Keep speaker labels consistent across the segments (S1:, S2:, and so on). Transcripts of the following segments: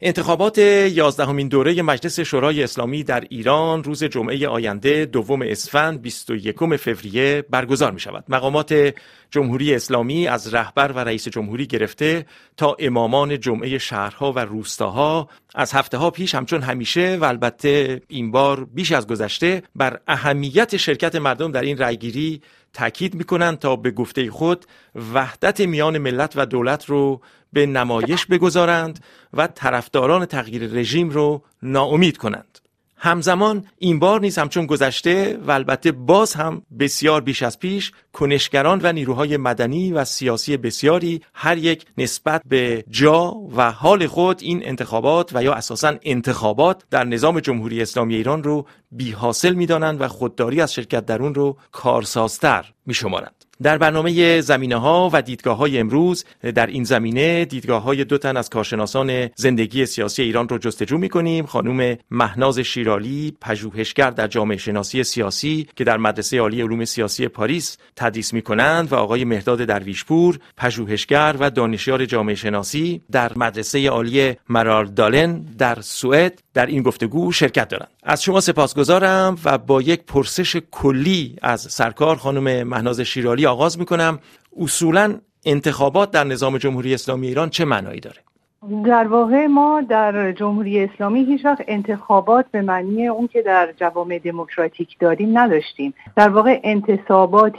S1: انتخابات یازدهمین دوره مجلس شورای اسلامی در ایران روز جمعه آینده دوم اسفند 21 فوریه برگزار می شود. مقامات جمهوری اسلامی از رهبر و رئیس جمهوری گرفته تا امامان جمعه شهرها و روستاها از هفته ها پیش همچون همیشه و البته این بار بیش از گذشته بر اهمیت شرکت مردم در این رأیگیری تاکید می‌کنند تا به گفته خود وحدت میان ملت و دولت رو به نمایش بگذارند و طرفداران تغییر رژیم رو ناامید کنند. همزمان این بار نیز همچون گذشته و البته باز هم بسیار بیش از پیش کنشگران و نیروهای مدنی و سیاسی بسیاری هر یک نسبت به جا و حال خود این انتخابات و یا اساسا انتخابات در نظام جمهوری اسلامی ایران رو بی حاصل می دانند و خودداری از شرکت در اون رو کارسازتر می شمارند. در برنامه زمینه ها و دیدگاه های امروز در این زمینه دیدگاه های دو تن از کارشناسان زندگی سیاسی ایران رو جستجو می کنیم خانم مهناز شیرالی پژوهشگر در جامعه شناسی سیاسی که در مدرسه عالی علوم سیاسی پاریس تدریس می کنند و آقای مهداد درویشپور پژوهشگر و دانشیار جامعه شناسی در مدرسه عالی مرار دالن در سوئد در این گفتگو شرکت دارند. از شما سپاسگزارم و با یک پرسش کلی از سرکار خانم مهناز شیرالی آغاز می‌کنم. اصولا انتخابات در نظام جمهوری اسلامی ایران چه معنایی داره؟
S2: در واقع ما در جمهوری اسلامی هیچ وقت انتخابات به معنی اون که در جوامع دموکراتیک داریم نداشتیم. در واقع انتصابات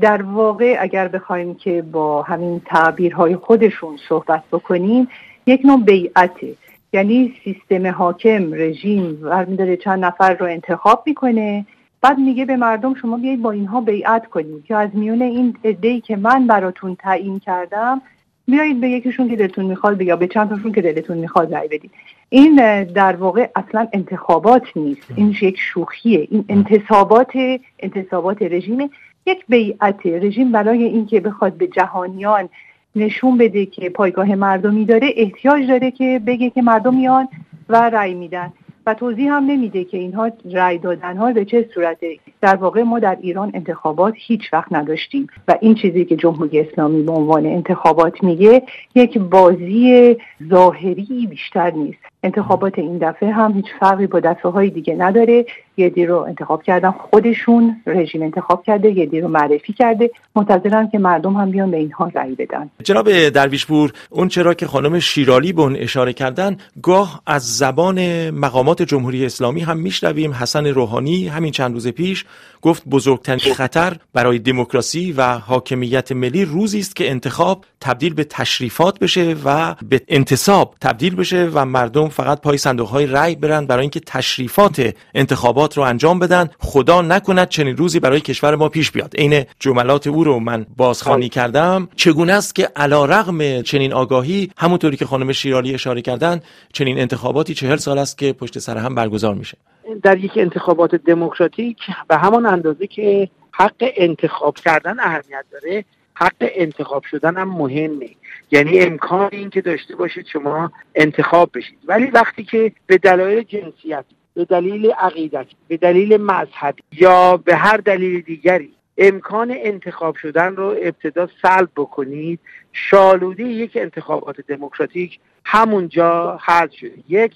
S2: در واقع اگر بخوایم که با همین تعبیرهای خودشون صحبت بکنیم یک نوع بیعته یعنی سیستم حاکم رژیم برمیداره چند نفر رو انتخاب می‌کنه. بعد میگه به مردم شما بیایید با اینها بیعت کنید یا از میون این عده‌ای که من براتون تعیین کردم بیایید به یکیشون که دلتون می‌خواد یا به چند تاشون که دلتون می‌خواد رأی بدید. این در واقع اصلا انتخابات نیست. این یک شوخیه. این انتصابات انتصابات رژیم یک بیعت. رژیم برای اینکه بخواد به جهانیان نشون بده که پایگاه مردمی داره احتیاج داره که بگه که مردم میان و رأی میدن. و توضیح هم نمیده که اینها رأی دادن ها به چه صورته. در واقع ما در ایران انتخابات هیچ وقت نداشتیم. و این چیزی که جمهوری اسلامی به عنوان انتخابات میگه یک بازی ظاهری بیشتر نیست. انتخابات این دفعه هم هیچ فرقی با دفعه های دیگه نداره. یه رو انتخاب کردن خودشون رژیم انتخاب کرده یه رو معرفی کرده. منتظرن که مردم هم بیان به اینها رأی بدن.
S1: جناب درویشپور اون چرا که خانم شیرالی اون اشاره کردن گاه از زبان مقامات جمهوری اسلامی هم میشنویم حسن روحانی همین چند روز پیش گفت بزرگترین خطر برای دموکراسی و حاکمیت ملی روزی است که انتخاب تبدیل به تشریفات بشه و به انتصاب تبدیل بشه و مردم فقط پای صندوق های رأی برن برای اینکه تشریفات انتخابات رو انجام بدن. خدا نکند چنین روزی برای کشور ما پیش بیاد. عین جملات او رو من بازخوانی کردم. چگونه است که علا رغم چنین آگاهی همونطوری که خانم شیرالی اشاره کردن چنین انتخاباتی چهل سال است که پشت سر هم برگزار میشه؟
S3: در یک انتخابات دموکراتیک به همان اندازه که حق انتخاب کردن اهمیت داره حق انتخاب شدن هم مهمه. یعنی امکان این که داشته باشید شما انتخاب بشید. ولی وقتی که به دلایل جنسیت به دلیل عقیدت به دلیل مذهبی یا به هر دلیل دیگری امکان انتخاب شدن رو ابتدا سلب بکنید شالوده یک انتخابات دموکراتیک همونجا حذف شده. یک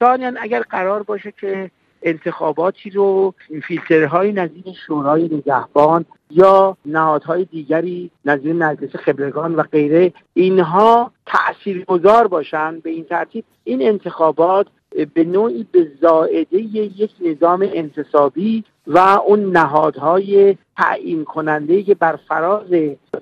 S3: ثانیا اگر قرار باشه که انتخاباتی رو فیلترهای نظیر شورای نگهبان یا نهادهای دیگری نظیر مجلس خبرگان و غیره اینها تاثیرگذار باشند به این ترتیب. این انتخابات به نوعی به زائده یک نظام انتصابی و اون نهادهای تعیین کننده که بر فراز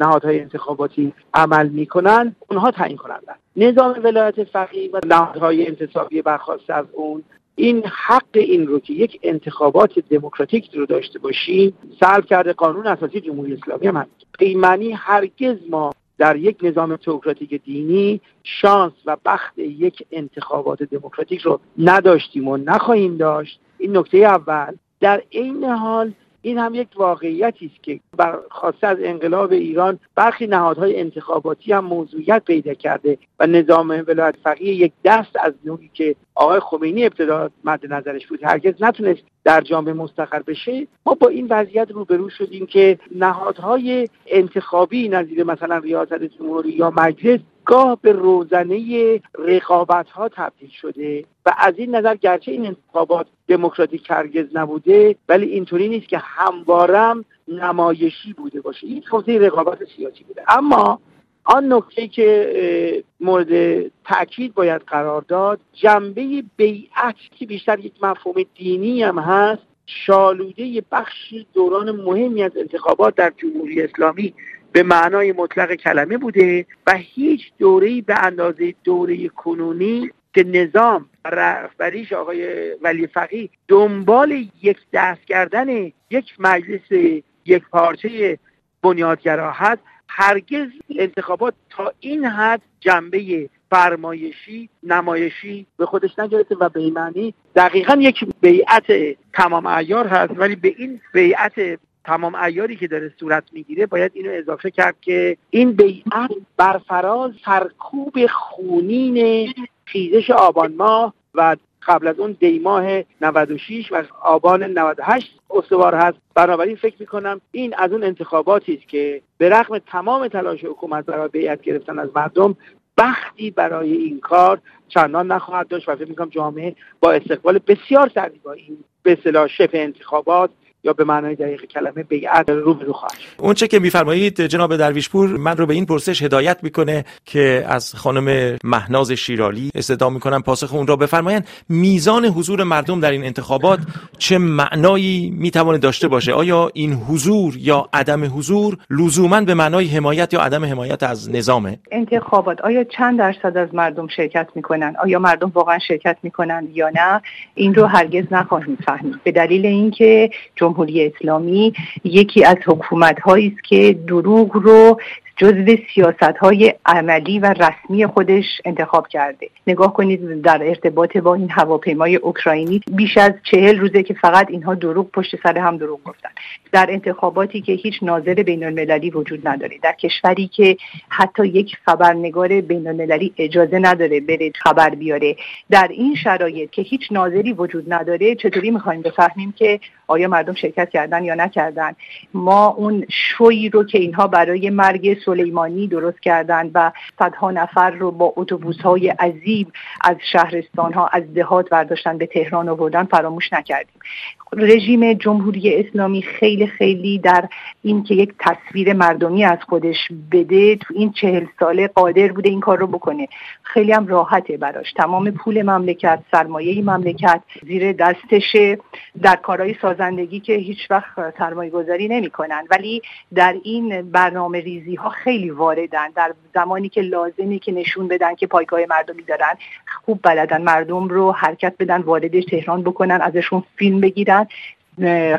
S3: نهادهای انتخاباتی عمل می‌کنن اونها تعیین کنندن. نظام ولایت فقیه و نهادهای انتصابی برخواست از اون. این حق این رو که یک انتخابات دموکراتیک رو داشته باشیم سلب کرده قانون اساسی جمهوری اسلامی هم پیمانی هرگز ما در یک نظام تئوکراتیک دینی شانس و بخت یک انتخابات دموکراتیک رو نداشتیم و نخواهیم داشت. این نکته اول. در عین حال این هم یک واقعیتی است که برخواسته از انقلاب ایران برخی نهادهای انتخاباتی هم موضوعیت پیدا کرده و نظام ولایت فقیه یک دست از نوعی که آقای خمینی ابتدا مد نظرش بود. هرگز نتونست در جامعه مستقر بشه. ما با این وضعیت روبرو شدیم که نهادهای انتخابی نظیر مثلا ریاست جمهوری یا مجلس گاه به روزنه رقابت ها تبدیل شده و از این نظر گرچه این انتخابات دموکراتیک هرگز نبوده ولی اینطوری نیست که هموارم نمایشی بوده باشه. این توضیح رقابت سیاسی بوده. اما آن نکته که مورد تاکید باید قرار داد جنبه بیعت که بیشتر یک مفهوم دینی هم هست شالوده بخشی دوران مهمی از انتخابات در جمهوری اسلامی به معنای مطلق کلمه بوده و هیچ دوره‌ای به اندازه دوره کنونی که نظام رهبریش آقای ولی فقی دنبال یک دست کردن یک مجلس یک پارچه بنیادگرا هست هرگز انتخابات تا این حد جنبه فرمایشی نمایشی به خودش نگرفته و به معنی دقیقا یک بیعت تمام ایار هست ولی به این بیعت تمام ایاری که داره صورت می‌گیره باید اینو اضافه کرد که این بیعت برفراز سرکوب خونین خیزش آبان ماه و قبل از اون دیماه 96 و آبان 98 استوار هست. بنابراین فکر می‌کنم این از اون انتخاباتی است که به رغم تمام تلاش حکومت برای بیعت گرفتن از مردم بختی برای این کار چندان نخواهد داشت و فکر می‌کنم جامعه با استقبال بسیار سردی با این به اصطلاح شبه انتخابات یا به معنای دقیق کلمه بیعت رو به رو خواهد
S1: اون چه که میفرمایید جناب درویشپور من رو به این پرسش هدایت می‌کنه که از خانم مهناز شیرالی استدعا می‌کنم پاسخ اون را بفرمایند. میزان حضور مردم در این انتخابات چه معنایی می‌توانه داشته باشه؟ آیا این حضور یا عدم حضور لزوما به معنای حمایت یا عدم حمایت از نظامه؟
S2: انتخابات آیا چند درصد از مردم شرکت می‌کنن؟ آیا مردم واقعا شرکت می‌کنن یا نه؟ این رو هرگز نخواهیم فهمید. به دلیل اینکه جمهوری اسلامی یکی از حکومت هایی است که دروغ رو جزو سیاست های عملی و رسمی خودش انتخاب کرده. نگاه کنید در ارتباط با این هواپیمای اوکراینی بیش از چهل روزه که فقط اینها دروغ پشت سر هم دروغ گفتن. در انتخاباتی که هیچ ناظر بین المللی وجود نداره. در کشوری که حتی یک خبرنگار بین المللی اجازه نداره بره خبر بیاره. در این شرایط که هیچ ناظری وجود نداره چطوری می‌خوایم بفهمیم که آیا مردم شرکت کردن یا نکردن؟ ما اون شوی رو که اینها برای مرگ سلیمانی درست کردن و صدها نفر رو با اتوبوس های عظیم از شهرستان ها از دهات برداشتن به تهران آوردن فراموش نکردیم. رژیم جمهوری اسلامی خیلی خیلی در این که یک تصویر مردمی از خودش بده تو این چهل ساله قادر بوده این کار رو بکنه. خیلی هم راحته براش. تمام پول مملکت سرمایه مملکت زیر دستشه در کارهای سازندگی که هیچ وقت سرمایه گذاری نمی کنن. ولی در این برنامه ریزی ها خیلی واردن. در زمانی که لازمه که نشون بدن که پایگاه مردمی دارن خوب بلدن مردم رو حرکت بدن وارد تهران بکنن ازشون فیلم بگیرن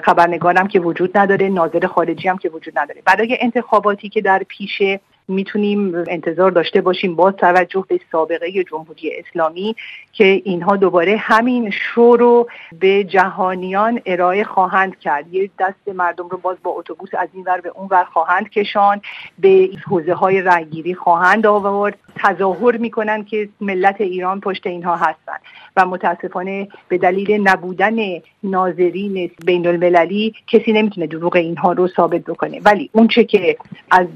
S2: خبرنگارم که وجود نداره ناظر خارجی هم که وجود نداره. برای انتخاباتی که در پیشه می‌تونیم انتظار داشته باشیم با توجه به سابقه جمهوری اسلامی که اینها دوباره همین شو رو به جهانیان ارائه خواهند کرد. یه دست مردم رو باز با اتوبوس از این ور به اون ور خواهند کشان به حوزه های رنگیری خواهند آورد. تظاهر می‌کنن که ملت ایران پشت اینها هستند و متاسفانه به دلیل نبودن ناظرین بین المللی کسی نمی‌تونه دروغ اینها رو ثابت بکنه. ولی اونچه که از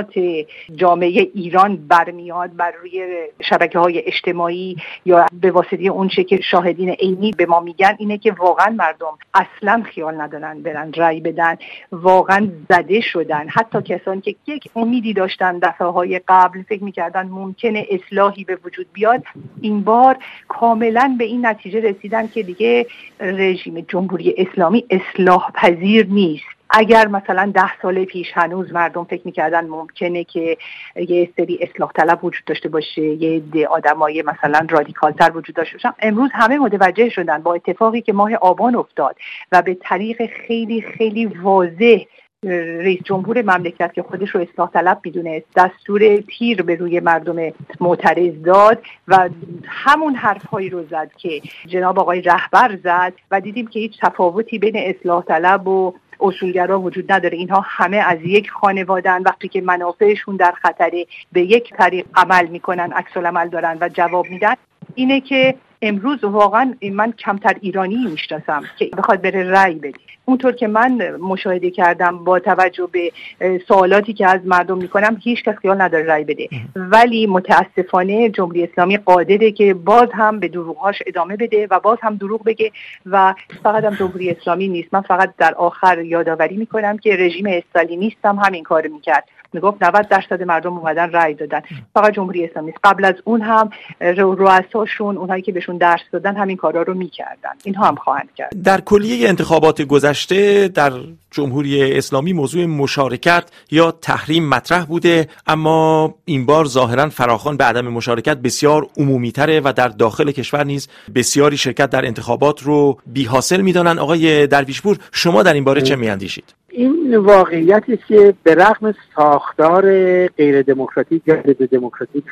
S2: وجنات جامعه ایران برمیاد بر روی شبکه های اجتماعی یا به واسطه اونچه که شاهدین عینی به ما میگن اینه که واقعا مردم اصلا خیال ندارن برن رأی بدن واقعا زده شدن. حتی کسانی که یک امیدی داشتن دفعه های قبل فکر می‌کردن ممکنه اصلاحی به وجود بیاد این بار کاملا به این نتیجه رسیدن که دیگه رژیم جمهوری اسلامی اصلاح پذیر نیست. اگر مثلا ده سال پیش هنوز مردم فکر می‌کردن ممکنه که یه سری اصلاح طلب وجود داشته باشه یه آدمای مثلا رادیکال تر وجود داشته باشن امروز همه متوجه شدن با اتفاقی که ماه آبان افتاد و به طریق خیلی خیلی واضح رئیس جمهور مملکت که خودش رو اصلاح طلب می‌دونست دستور تیر به روی مردم معترض داد و همون حرفهایی رو زد که جناب آقای رهبر زد و دیدیم که هیچ تفاوتی بین اصلاح طلب و اصولگرا وجود نداره. اینها همه از یک خانوادن وقتی که منافعشون در خطره به یک طریق عمل می‌کنن عکس عمل دارن و جواب میدن اینه که امروز واقعا من کمتر ایرانی می‌شناسم که بخواد بره رأی بده. اونطور که من مشاهده کردم با توجه به سوالاتی که از مردم می‌کنم هیچ کس خیال نداره رأی بده. ولی متاسفانه جمهوری اسلامی قادره که باز هم به دروغهاش ادامه بده و باز هم دروغ بگه و فقط هم جمهوری اسلامی نیست. من فقط در آخر یادآوری می‌کنم که رژیم استالینیست هم همین کار می‌کرد. می‌گفت 90 درصد مردم اومدن رأی دادن. فقط جمهوری اسلامی قبل از اون هم رؤساشون اونهایی که بهشون درس دادن همین کارا رو می‌کردن. اینها هم خواهند کرد.
S1: در کلیه انتخابات گذشته در جمهوری اسلامی موضوع مشارکت یا تحریم مطرح بوده اما این بار ظاهرا فراخان به عدم مشارکت بسیار عمومی تره و در داخل کشور نیز بسیاری شرکت در انتخابات رو بی حاصل می‌دانن آقای درویشپور شما در این باره چه میاندیشید؟
S3: این واقعیتی که به رغم ساختار غیر دموکراتیک یا دموکراتیک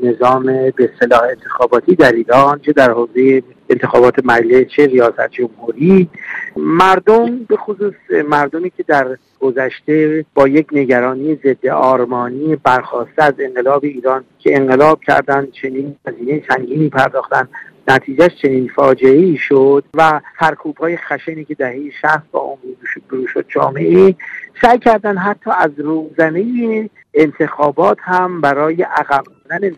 S3: نظام به صلاح انتخاباتی در ایران چه در حوزه انتخابات ملی چه ریاست جمهوری مردم به خصوص مردمی که در گذشته با یک نگرانی ضد آرمانی برخواسته از انقلاب ایران که انقلاب کردن چنین هزینه سنگینی پرداختن نتیجهش چنین فاجعه ای شد و سرکوب های خشنی که دهه شهست با اون برو شد جامعه سعی کردن حتی از روزنه انتخابات هم برای عقب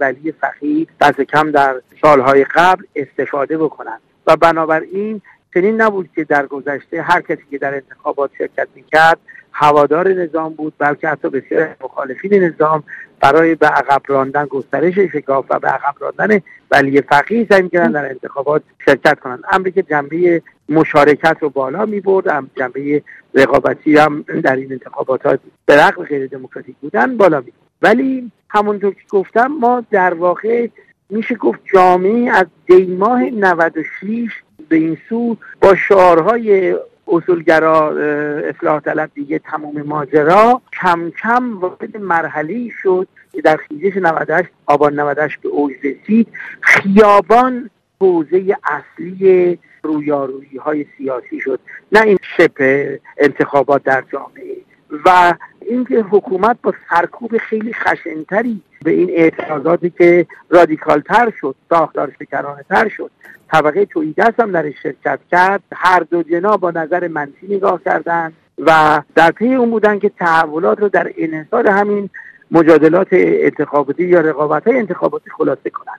S3: ولی فقیه دست کم در سالهای قبل استفاده بکنن. و بنابراین چنین نبود که در گذشته هر کسی که در انتخابات شرکت می‌کرد هوادار نظام بود بلکه حتی بسیار مخالفین نظام برای به عقب راندن گسترش شکاف و به عقب راندن ولی فقیه سعی می‌کردن در انتخابات شرکت کنند. امری که جنبه مشارکت رو بالا می برد جنبه رقابتی هم در این انتخابات ها به رغم غیر دموکراتیک بودن بالا می ولی همونطور که گفتم ما در واقع میشه گفت جامعه از دیماه 96 به این سو با شعارهای اصولگرا اصلاح طلب دیگه تمام ماجرا کم کم وارد مرحله شد که در خیزش 98 آبان 98 به اوج رسید. خیابان حوزه اصلی رویارویی های سیاسی شد. نه این شپ انتخابات در جامعه. و اینکه حکومت با سرکوب خیلی خشنتری به این اعتراضاتی که رادیکالتر شد ساختار شکرانه تر شد طبقه تویدست هم در شرکت کرد هر دو جنا با نظر منفی نگاه کردند و در پی اون بودن که تحولات رو در انحصار همین مجادلات انتخاباتی یا رقابت های انتخاباتی خلاصه کنند.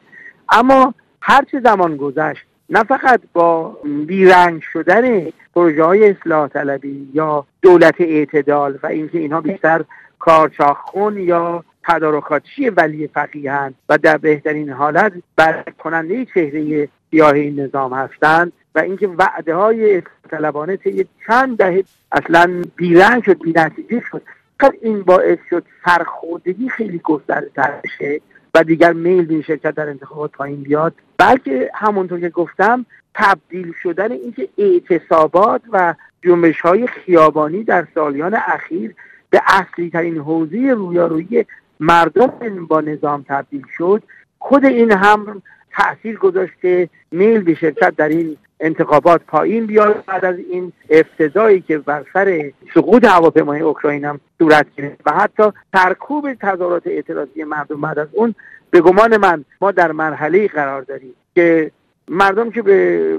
S3: اما هرچه زمان گذشت نه فقط با بیرنگ شدن پروژه های اصلاح طلبی یا دولت اعتدال و اینکه اینها بیشتر کارچاخون یا تدارکاتچی ولی فقیهند و در بهترین حالت بر کننده چهره سیاه این نظام هستند و اینکه وعده های طلبانه طی چند دهه اصلا بیرنگ شد بینتیجه شد. فقط این باعث شد سرخوردگی خیلی گسترده تر بشه. و دیگر میل به شرکت در انتخابات پایین بیاد بلکه همونطور که گفتم تبدیل شدن اینکه اعتصابات و جنبش های خیابانی در سالیان اخیر به اصلی ترین حوزه رویارویی مردم با نظام تبدیل شد خود این هم تاثیر گذاشت که میل به شرکت در این انتخابات پایین بیاد. بعد از این افتضایی که بر سر سقوط هواپیمای اوکراین هم صورت گرفت و حتی ترکوب تظاهرات اعتراضی مردم بعد از اون به گمان من ما در مرحله قرار داریم که مردم که به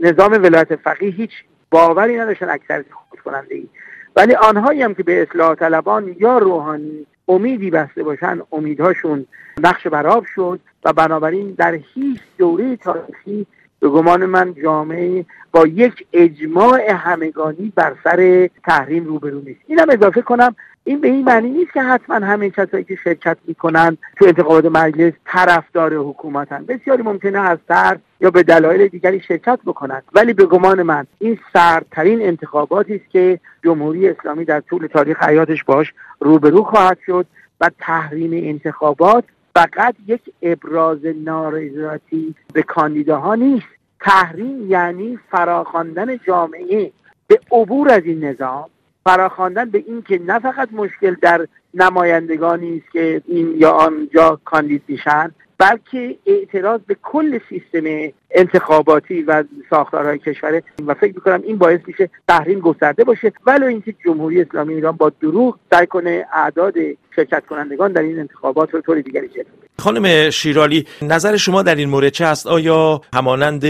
S3: نظام ولایت فقیه هیچ باوری نداشتن اکثر خود کننده ای ولی آنهایی هم که به اصلاح طلبان یا روحانی امیدی بسته باشن امیدهاشون نقش براب شد و بنابراین در هیچ دوره تاریخی به گمان من جامعه با یک اجماع همگانی بر سر تحریم روبرو نیست. اینم اضافه کنم این به این معنی نیست که حتما همه کسایی که شرکت می‌کنن تو انتخابات مجلس طرفدار حکومتن. بسیاری ممکنه از ترس یا به دلایل دیگری شرکت بکنند ولی به گمان من این سردترین انتخاباتی است که جمهوری اسلامی در طول تاریخ حیاتش باش روبرو خواهد شد و تحریم انتخابات فقط یک ابراز نارضایتی به کاندیداها نیست. تحریم یعنی فراخواندن جامعه. به عبور از این نظام فراخواندن به این که نه فقط مشکل در نمایندگانی است که این یا آنجا کاندید میشن بلکه اعتراض به کل سیستم انتخاباتی و ساختارهای کشور. و فکر می‌کنم این باعث میشه تحریم گسترده باشه. ولو اینکه جمهوری اسلامی ایران با دروغ سعی کنه اعداد شرکت کنندگان در این انتخابات رو طور دیگری جلو
S1: خانم شیرالی نظر شما در این مورد چه است؟ آیا همانند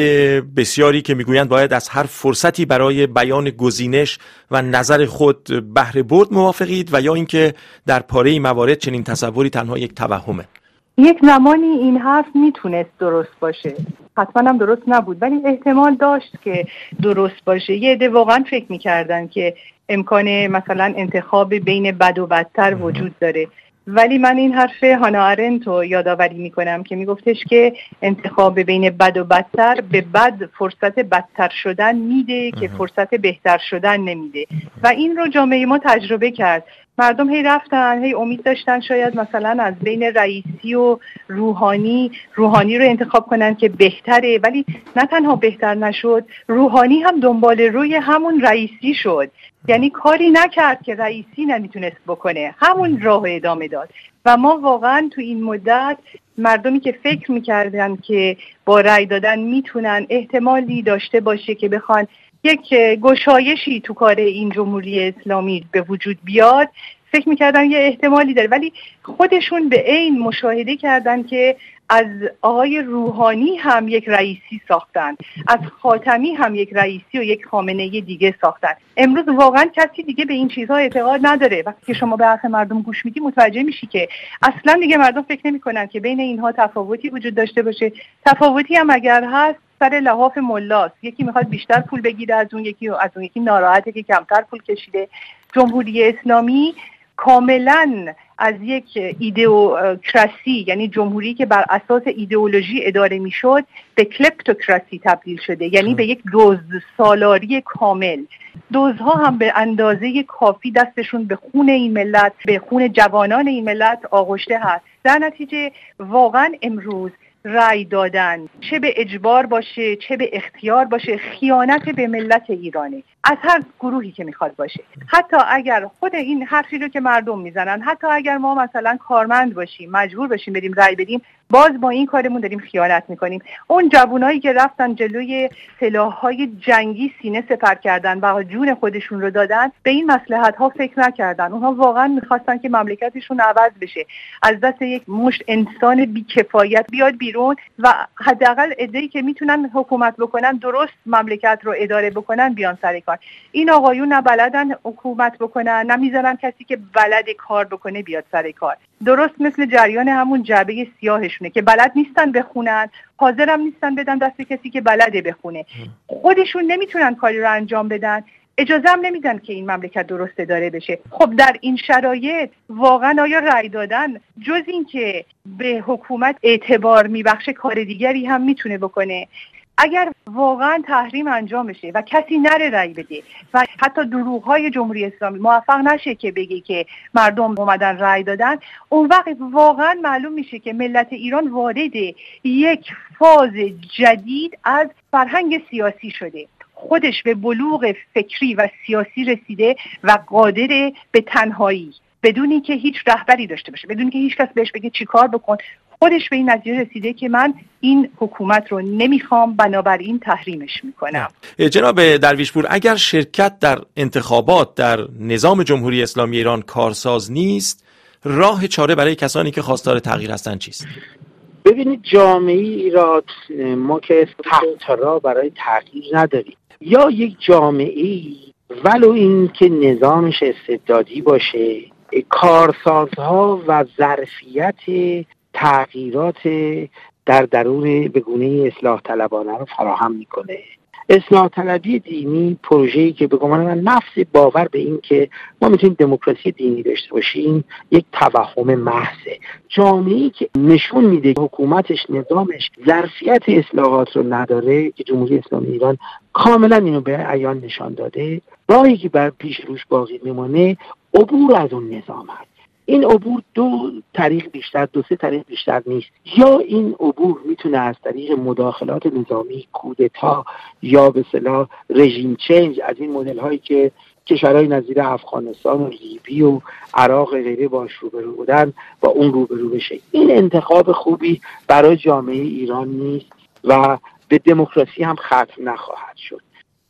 S1: بسیاری که می‌گویند باید از هر فرصتی برای بیان گزینش و نظر خود بهره برد موافقید و یا اینکه در پاره موارد چنین تصوری تنها یک توهمه؟
S2: یک زمانی این حرف می‌تونست درست باشه. حتما هم درست نبود ولی احتمال داشت که درست باشه. یه عده واقعا فکر می‌کردن که امکان مثلا انتخاب بین بد و بدتر وجود داره. ولی من این حرف هانا آرنت رو یادآوری می‌کنم که میگفتش که انتخاب بین بد و بدتر به بد فرصت بدتر شدن میده که فرصت بهتر شدن نمیده. و این رو جامعه ما تجربه کرد. مردم هی رفتن هی امید داشتن شاید مثلا از بین رئیسی و روحانی روحانی رو انتخاب کنن که بهتره. ولی نه تنها بهتر نشد روحانی هم دنبال روی همون رئیسی شد. یعنی کاری نکرد که رئیسی نمی‌تونست بکنه. همون راه ادامه داد. و ما واقعا تو این مدت مردمی که فکر می‌کردن که با رأی دادن می‌تونن احتمالی داشته باشه که بخوان یک گشایشی تو کار این جمهوری اسلامی به وجود بیاد فکر می‌کردن یه احتمالی داره. ولی خودشون به عین مشاهده کردن که از آقای روحانی هم یک رئیسی ساختن از خاتمی هم یک رئیسی و یک خامنه دیگه ساختن. امروز واقعا کسی دیگه به این چیزها اعتقاد نداره. وقتی که شما به حرف مردم گوش میدی متوجه میشی که اصلا دیگه مردم فکر نمی‌کنن که بین اینها تفاوتی وجود داشته باشه. تفاوتی هم اگر هست سر لحاف ملاست یکی می‌خواد بیشتر پول بگیره از اون یکی از اون یکی ناراحته که کمتر پول کشیده. جمهوری اسلامی کاملا از یک ایدئوکراسی یعنی جمهوری که بر اساس ایدئولوژی اداره می‌شد به کلپتوکراسی تبدیل شده. یعنی به یک دوز سالاری کامل. دوزها هم به اندازه کافی دستشون به خون این ملت به خون جوانان این ملت آغشته هست. در نتیجه واقعا امروز رأی دادن. چه به اجبار باشه چه به اختیار باشه خیانت به ملت ایرانی از هر گروهی که می‌خواد باشه. حتی اگر خود این حرفی رو که مردم می‌زنن حتی اگر ما مثلا کارمند باشیم مجبور باشیم بریم رأی بدیم باز با این کارمون داریم خیانت می‌کنیم. اون جوانایی که رفتن جلوی سلاحهای جنگی سینه سپر کردن و جون خودشون رو دادن به این مسلحت ها فکر نکردن. اونها واقعا می‌خواستن که مملکتشون عوض بشه. از دست یک مشت انسان بیکفایت بیاد بیرون و حداقل ادهی که می‌تونن حکومت بکنن درست مملکت رو اداره بکنن بیان سر کار. این آقایون نه بلدن حکومت بکنن نه می‌ذارن کسی که بلد کار بکنه بیاد سر کار. درست مثل جریان همون جعبه سیاهشونه که بلد نیستن بخونن حاضرم نیستن بدن دست کسی که بلده بخونه. خودشون نمی‌تونن کاری رو انجام بدن. اجازه هم نمیدن که این مملکت درست داره بشه. خب در این شرایط واقعا آیا رأی دادن جز اینکه به حکومت اعتبار میبخشه کار دیگری هم می‌تونه بکنه؟ اگر واقعا تحریم انجام بشه و کسی نره رأی بده و حتی دروغ های جمهوری اسلامی موفق نشه که بگه که مردم اومدن رأی دادن اون وقت واقعا معلوم میشه که ملت ایران وارد یک فاز جدید از فرهنگ سیاسی شده. خودش به بلوغ فکری و سیاسی رسیده و قادر به تنهایی بدونی که هیچ رهبری داشته باشه بدونی که هیچ کس بهش بگه چیکار بکن. خودش به این نتیجه رسیده که من این حکومت رو نمی‌خوام بنابراین تحریمش می‌کنم.
S1: جناب درویشپور اگر شرکت در انتخابات در نظام جمهوری اسلامی ایران کارساز نیست راه چاره برای کسانی که خواستار تغییر هستند چیست؟
S3: ببینید جامعه ایران ما که تحت را برای تغییر نداریم. یا یک جامعه ولو اینکه نظامش استبدادی باشه کارسازها و ظرفیت تغییرات در درون به گونه اصلاح طلبانه رو فراهم می‌کنه. اصلاح طلبی دینی پروژه‌ای که به گمان من نفس باور به این که ما می‌تونیم دموکراسی دینی داشته باشیم یک توهم محضه. جامعه که نشون میده حکومتش نظامش ظرفیت اصلاحات رو نداره که جمهوری اسلامی ایران کاملا اینو به عیان نشان داده. راهی که بر پیش روش باقی میمانه عبور از اون نظام هست این عبور دو طریق بیشتر دو سه طریق بیشتر نیست. یا این عبور می‌تونه از طریق مداخلات نظامی کودتا یا به صلاح رژیم چنج از این مدل هایی که کشورهای نظیر افغانستان و لیبی و عراق غیره باش روبرو بودن با اون روبرو بشه. این انتخاب خوبی برای جامعه ایران نیست و به دموکراسی هم ختم نخواهد شد.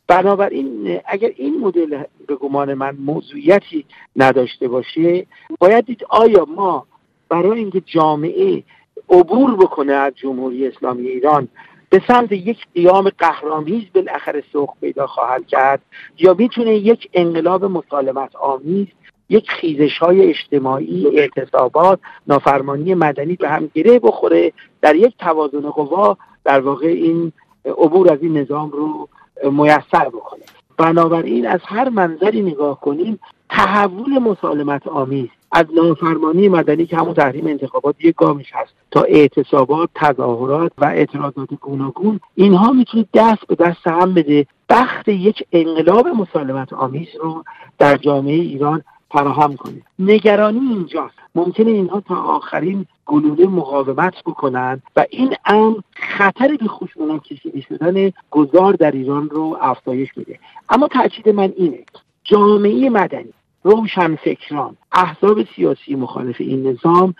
S3: بنابراین اگر این مدل به گمان من موضوعیتی نداشته باشه باید دید آیا ما برای اینکه جامعه عبور بکنه از جمهوری اسلامی ایران به سمت یک قیام قهرامیز بالاخره سوق پیدا خواهد کرد یا می‌تونه یک انقلاب مسالمت آمیز یک خیزش های اجتماعی اعتصابات نافرمانی مدنی به هم گره بخوره در یک توازن قوا در واقع این عبور از این نظام رو میسر بکنه. بنابراین از هر منظری نگاه کنیم تحول مسالمت آمیز از نافرمانی مدنی که همون تحریم انتخابات یک گامش هست تا اعتصابات تظاهرات و اعتراضات گوناگون اینها می‌تونه دست به دست هم بده. بخت یک انقلاب مسالمت آمیز رو در جامعه ایران فراهم کنه نگرانی اینجاست. ممکنه اینها تا آخرین گلوله مقاومت بکنن و این امر خطر به خشونت کشیده شدن گذار در ایران رو افزایش میده. اما تاکید من اینه جامعه مدنی روشنفکران احزاب سیاسی مخالف این نظام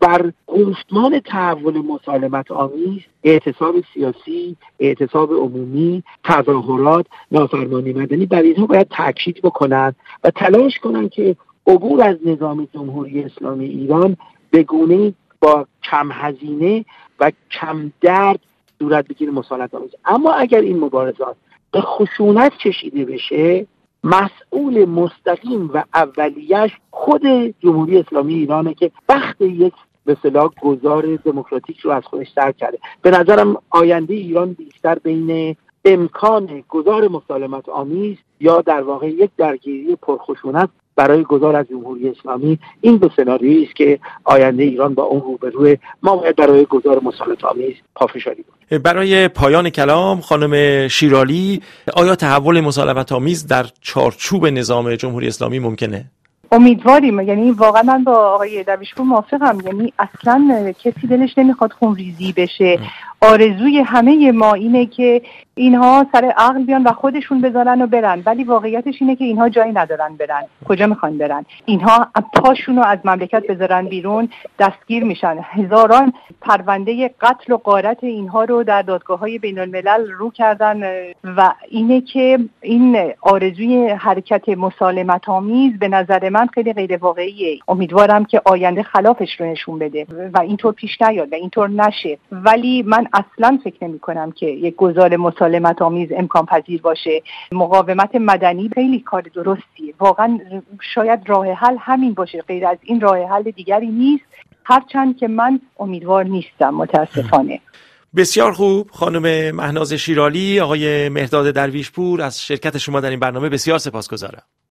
S3: بر گفتمان تحول مسالمت آمیز اعتصاب سیاسی اعتصاب عمومی تظاهرات نافرمانی مدنی بر اینها باید تاکید بکنند و تلاش کنند که عبور از نظام جمهوری اسلامی ایران به گونه با کم هزینه و کم درد صورت بگیره مسالمت آمیز. اما اگر این مبارزات به خشونت کشیده بشه مسئول مستقیم و اولیش خود جمهوری اسلامی ایرانه که وقت یک به صلاح گذار دموکراتیک رو از خودش سر کرده. به نظرم آینده ایران بیشتر بین امکان گذار مسالمت آمیز یا در واقع یک درگیری پرخشونت برای گذار از جمهوری اسلامی این دو سناریویی است که آینده ایران با اون روبروه. ما باید برای گذار مسالمت آمیز پافشاری
S1: کنیم. برای پایان کلام خانم شیرالی آیا تحول مسالمت آمیز در چارچوب نظام جمهوری اسلامی ممکنه؟
S2: امیدواریم. یعنی واقعا من با آقای درویشپور موافقم. یعنی اصلا کسی دلش نمی‌خواد خونریزی بشه. آرزوی همه ما اینه که اینها سر عقل بیان و خودشون بذارن و برن. ولی واقعیتش اینه که اینها جایی ندارن برن. کجا می‌خوان برن؟ اینها پاشون رو از مملکت بذارن بیرون. دستگیر میشن. هزاران پرونده قتل و قارت اینها رو در دادگاه های بین الملل رو کردن. و اینه که این آرزوی حرکت مسالمت آمیز به نظر من خیلی غیر واقعیه امیدوارم که آینده خلافش رو نشون بده. و اینطور پیش نیاد و اینطور نشه. ولی من اصلا فکر نمی کنم که یک گذار مسالمت آمیز امکان پذیر باشه. مقاومت مدنی خیلی کار درستیه واقعا شاید راه حل همین باشه. غیر از این راه حل دیگری نیست. هرچند که من امیدوار نیستم متاسفانه.
S1: بسیار خوب. خانم مهناز شیرالی آقای مهداد درویشپور از شرکت شما در این برنامه بسیار سپاسگزارم.